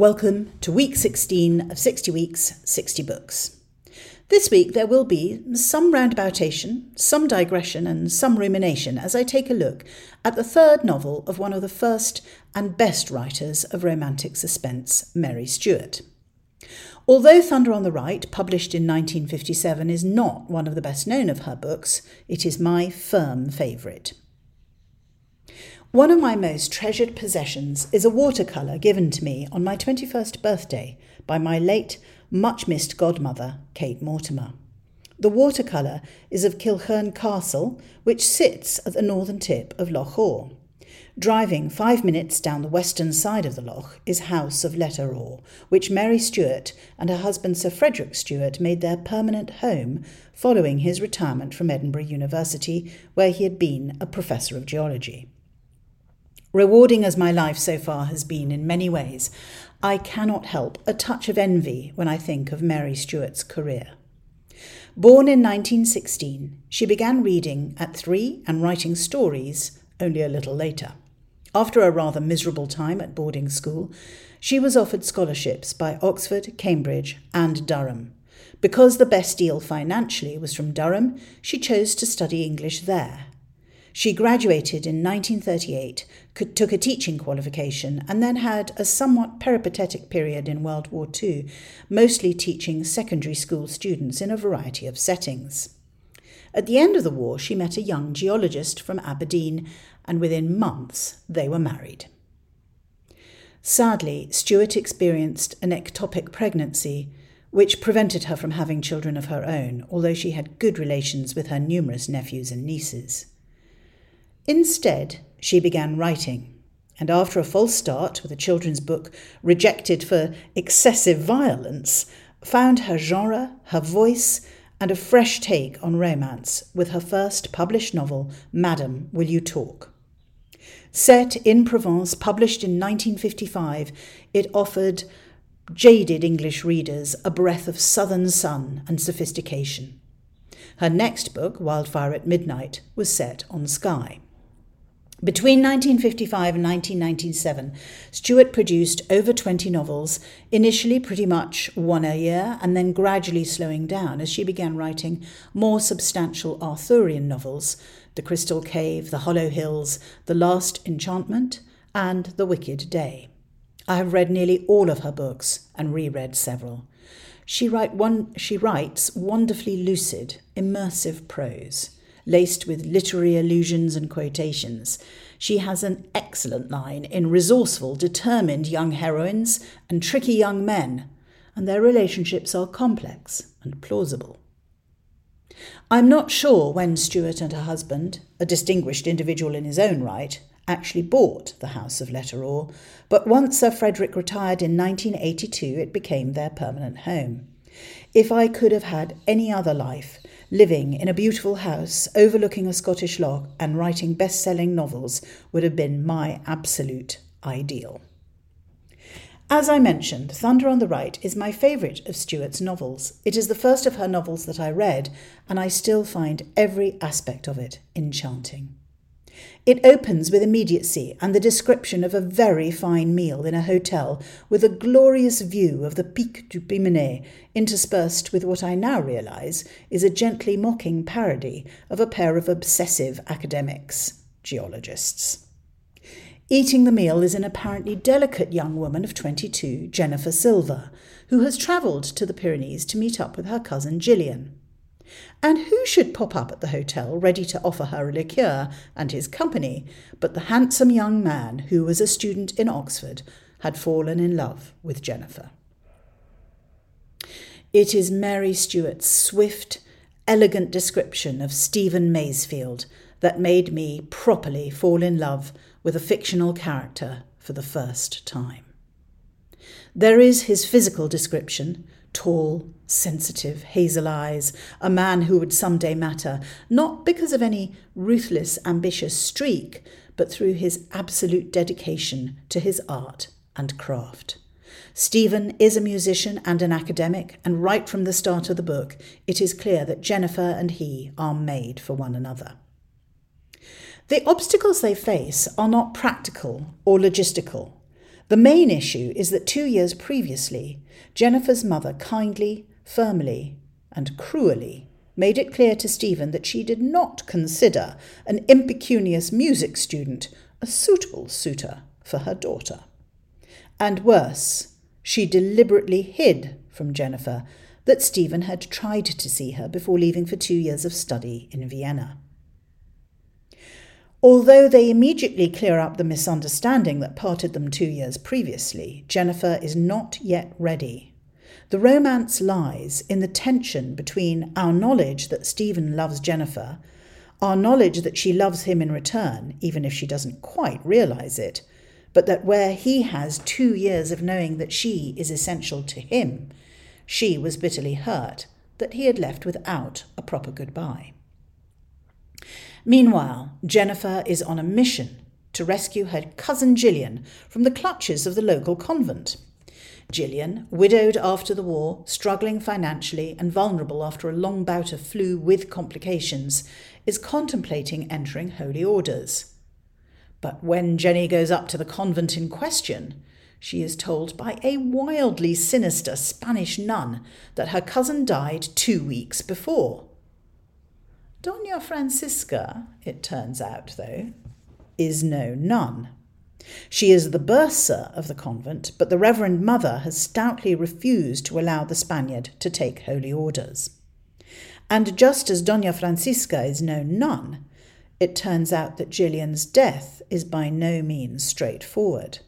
Welcome to week 16 of 60 Weeks, 60 Books. This week there will be some roundaboutation, some digression, and some rumination as I take a look at the third novel of one of the first and best writers of romantic suspense, Mary Stewart. Although Thunder on the Right, published in 1957, is not one of the best known of her books, it is my firm favourite. One of my most treasured possessions is a watercolour given to me on my 21st birthday by my late, much missed godmother, Kate Mortimer. The watercolour is of Kilchurn Castle, which sits at the northern tip of Loch Awe. Driving five minutes down the western side of the loch is House of Letterawe, which Mary Stewart and her husband Sir Frederick Stewart made their permanent home following his retirement from Edinburgh University, where he had been a professor of geology. Rewarding as my life so far has been in many ways, I cannot help a touch of envy when I think of Mary Stewart's career. Born in 1916, she began reading at three and writing stories only a little later. After a rather miserable time at boarding school, she was offered scholarships by Oxford, Cambridge, and Durham. Because the best deal financially was from Durham, she chose to study English there. She graduated in 1938, took a teaching qualification, and then had a somewhat peripatetic period in World War II, mostly teaching secondary school students in a variety of settings. At the end of the war, she met a young geologist from Aberdeen, and within months they were married. Sadly, Stewart experienced an ectopic pregnancy, which prevented her from having children of her own, although she had good relations with her numerous nephews and nieces. Instead, she began writing, and after a false start with a children's book rejected for excessive violence, found her genre, her voice, and a fresh take on romance with her first published novel, Madam, Will You Talk? Set in Provence, published in 1955, it offered jaded English readers a breath of southern sun and sophistication. Her next book, Wildfire at Midnight, was set on Skye. Between 1955 and 1997, Stewart produced over 20 novels, initially pretty much one a year, and then gradually slowing down as she began writing more substantial Arthurian novels The Crystal Cave, The Hollow Hills, The Last Enchantment, and The Wicked Day. I have read nearly all of her books and reread several. She, write one, she writes wonderfully lucid, immersive prose laced with literary allusions and quotations. She has an excellent line in resourceful, determined young heroines and tricky young men, and their relationships are complex and plausible. I'm not sure when Stewart and her husband, a distinguished individual in his own right, actually bought the House of Letterawe, but once Sir Frederick retired in 1982, it became their permanent home. If I could have had any other life, living in a beautiful house overlooking a Scottish loch and writing best selling novels would have been my absolute ideal. As I mentioned, Thunder on the Right is my favourite of Stewart's novels. It is the first of her novels that I read, and I still find every aspect of it enchanting. It opens with immediacy and the description of a very fine meal in a hotel with a glorious view of the Pic du Piméné, interspersed with what I now realise is a gently mocking parody of a pair of obsessive academics, geologists. Eating the meal is an apparently delicate young woman of 22, Jennifer Silver, who has travelled to the Pyrenees to meet up with her cousin Gillian. And who should pop up at the hotel ready to offer her a liqueur and his company but the handsome young man who was a student in Oxford had fallen in love with Jennifer? It is Mary Stewart's swift, elegant description of Stephen Masefield that made me properly fall in love with a fictional character for the first time. There is his physical description, tall, sensitive, hazel eyes, a man who would someday matter, not because of any ruthless, ambitious streak, but through his absolute dedication to his art and craft. Stephen is a musician and an academic, and right from the start of the book, it is clear that Jennifer and he are made for one another. The obstacles they face are not practical or logistical, The main issue is that two years previously, Jennifer's mother kindly, firmly, and cruelly made it clear to Stephen that she did not consider an impecunious music student a suitable suitor for her daughter. And worse, she deliberately hid from Jennifer that Stephen had tried to see her before leaving for two years of study in Vienna. Although they immediately clear up the misunderstanding that parted them two years previously, Jennifer is not yet ready. The romance lies in the tension between our knowledge that Stephen loves Jennifer, our knowledge that she loves him in return, even if she doesn't quite realize it, but that where he has two years of knowing that she is essential to him, she was bitterly hurt that he had left without a proper goodbye. Meanwhile, Jennifer is on a mission to rescue her cousin Gillian from the clutches of the local convent. Gillian, widowed after the war, struggling financially, and vulnerable after a long bout of flu with complications, is contemplating entering holy orders. But when Jenny goes up to the convent in question, she is told by a wildly sinister Spanish nun that her cousin died two weeks before. Dona Francisca, it turns out, though, is no nun. She is the bursar of the convent, but the Reverend Mother has stoutly refused to allow the Spaniard to take holy orders. And just as Dona Francisca is no nun, it turns out that Gillian's death is by no means straightforward.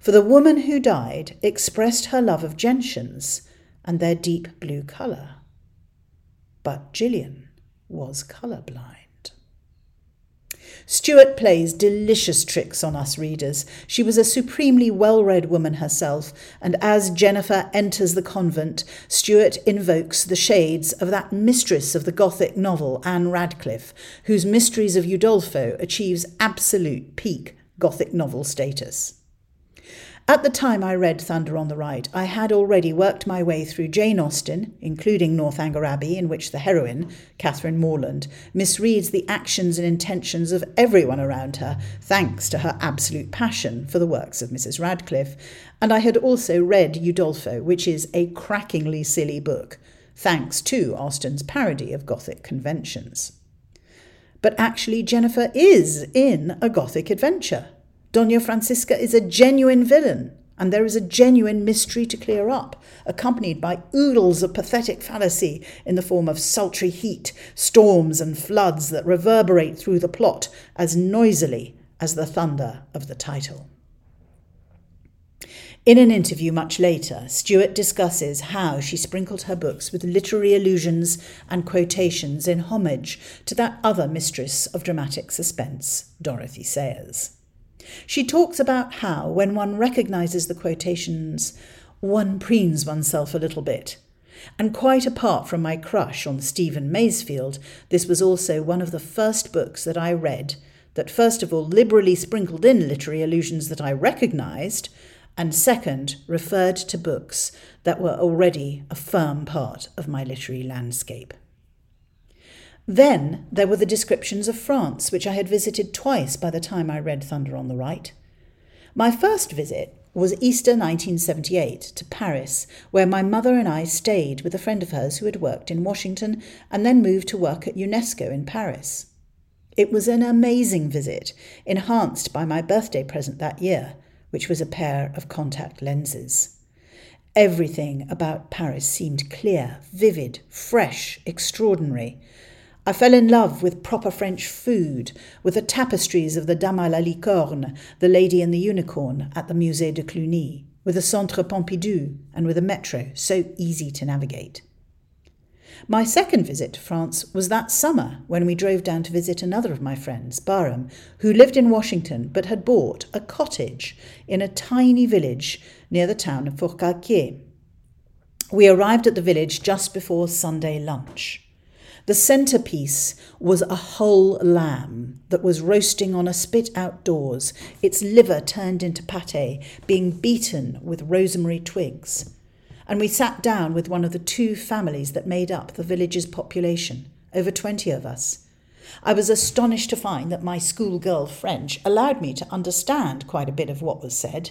For the woman who died expressed her love of gentians and their deep blue colour. But Gillian was colourblind. Stewart plays delicious tricks on us readers. She was a supremely well read woman herself, and as Jennifer enters the convent, Stewart invokes the shades of that mistress of the Gothic novel, Ann Radcliffe, whose Mysteries of Udolpho achieves absolute peak Gothic novel status. At the time I read Thunder on the Right, I had already worked my way through Jane Austen, including Northanger Abbey, in which the heroine, Catherine Morland, misreads the actions and intentions of everyone around her, thanks to her absolute passion for the works of Mrs. Radcliffe. And I had also read Udolpho, which is a crackingly silly book, thanks to Austen's parody of Gothic conventions. But actually, Jennifer is in a Gothic adventure. Dona Francisca is a genuine villain, and there is a genuine mystery to clear up, accompanied by oodles of pathetic fallacy in the form of sultry heat, storms, and floods that reverberate through the plot as noisily as the thunder of the title. In an interview much later, Stewart discusses how she sprinkled her books with literary allusions and quotations in homage to that other mistress of dramatic suspense, Dorothy Sayers. She talks about how, when one recognizes the quotations, one preens oneself a little bit. And quite apart from my crush on Stephen Masefield, this was also one of the first books that I read that, first of all, liberally sprinkled in literary allusions that I recognized, and second, referred to books that were already a firm part of my literary landscape. Then there were the descriptions of France, which I had visited twice by the time I read Thunder on the Right. My first visit was Easter 1978 to Paris, where my mother and I stayed with a friend of hers who had worked in Washington and then moved to work at UNESCO in Paris. It was an amazing visit, enhanced by my birthday present that year, which was a pair of contact lenses. Everything about Paris seemed clear, vivid, fresh, extraordinary. I fell in love with proper French food, with the tapestries of the Dame à la Licorne, the Lady and the Unicorn at the Musée de Cluny, with the Centre Pompidou, and with a metro, so easy to navigate. My second visit to France was that summer when we drove down to visit another of my friends, Barham, who lived in Washington but had bought a cottage in a tiny village near the town of Forcalquier. We arrived at the village just before Sunday lunch. The centrepiece was a whole lamb that was roasting on a spit outdoors, its liver turned into pate, being beaten with rosemary twigs. And we sat down with one of the two families that made up the village's population, over 20 of us. I was astonished to find that my schoolgirl French allowed me to understand quite a bit of what was said.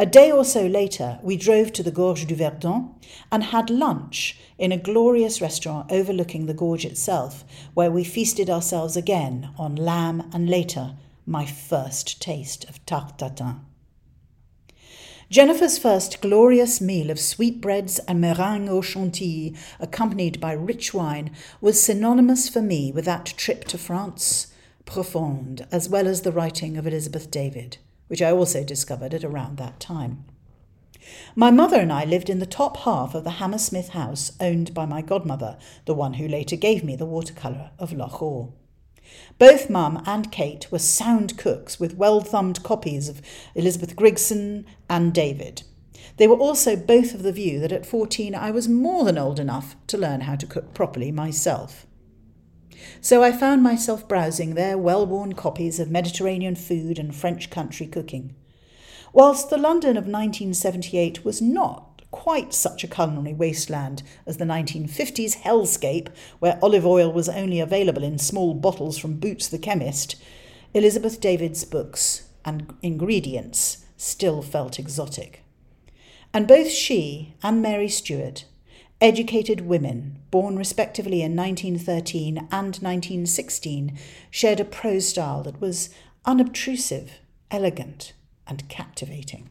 A day or so later, we drove to the Gorge du Verdon and had lunch in a glorious restaurant overlooking the gorge itself, where we feasted ourselves again on lamb and later my first taste of tarte tatin. Jennifer's first glorious meal of sweetbreads and meringue au chantilly, accompanied by rich wine, was synonymous for me with that trip to France profonde, as well as the writing of Elizabeth David, which I also discovered at around that time. My mother and I lived in the top half of the Hammersmith house owned by my godmother, the one who later gave me the watercolour of Loch Awe. Both Mum and Kate were sound cooks with well thumbed copies of Elizabeth Grigson and David. They were also both of the view that at 14 I was more than old enough to learn how to cook properly myself. So I found myself browsing their well worn copies of Mediterranean food and French country cooking. Whilst the London of 1978 was not quite such a culinary wasteland as the 1950s hellscape, where olive oil was only available in small bottles from Boots the chemist, Elizabeth David's books and ingredients still felt exotic. And both she and Mary Stewart, educated women born respectively in 1913 and 1916, shared a prose style that was unobtrusive, elegant, and captivating.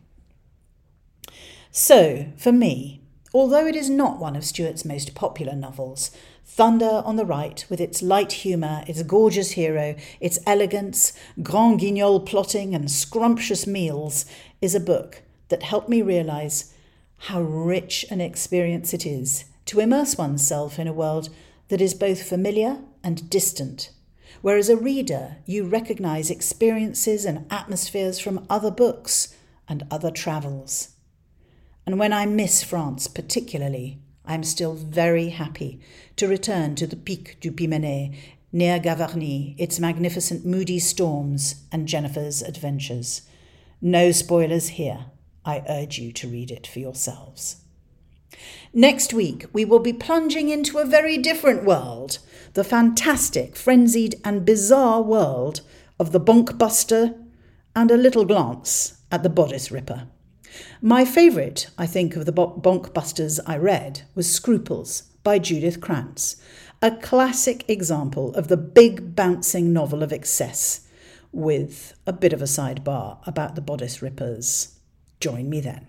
So, for me, although it is not one of Stewart's most popular novels, Thunder on the Right, with its light humour, its gorgeous hero, its elegance, grand guignol plotting, and scrumptious meals, is a book that helped me realise how rich an experience it is to immerse oneself in a world that is both familiar and distant. Whereas a reader, you recognise experiences and atmospheres from other books and other travels. And when I miss France particularly, I am still very happy to return to the Pic du Piméné near Gavarnie, its magnificent moody storms and Jennifer's adventures. No spoilers here. I urge you to read it for yourselves. Next week, we will be plunging into a very different world the fantastic, frenzied, and bizarre world of the Bonkbuster and a little glance at the bodice ripper. My favourite, I think, of the bonkbusters I read was Scruples by Judith Krantz, a classic example of the big bouncing novel of excess, with a bit of a sidebar about the bodice rippers. Join me then.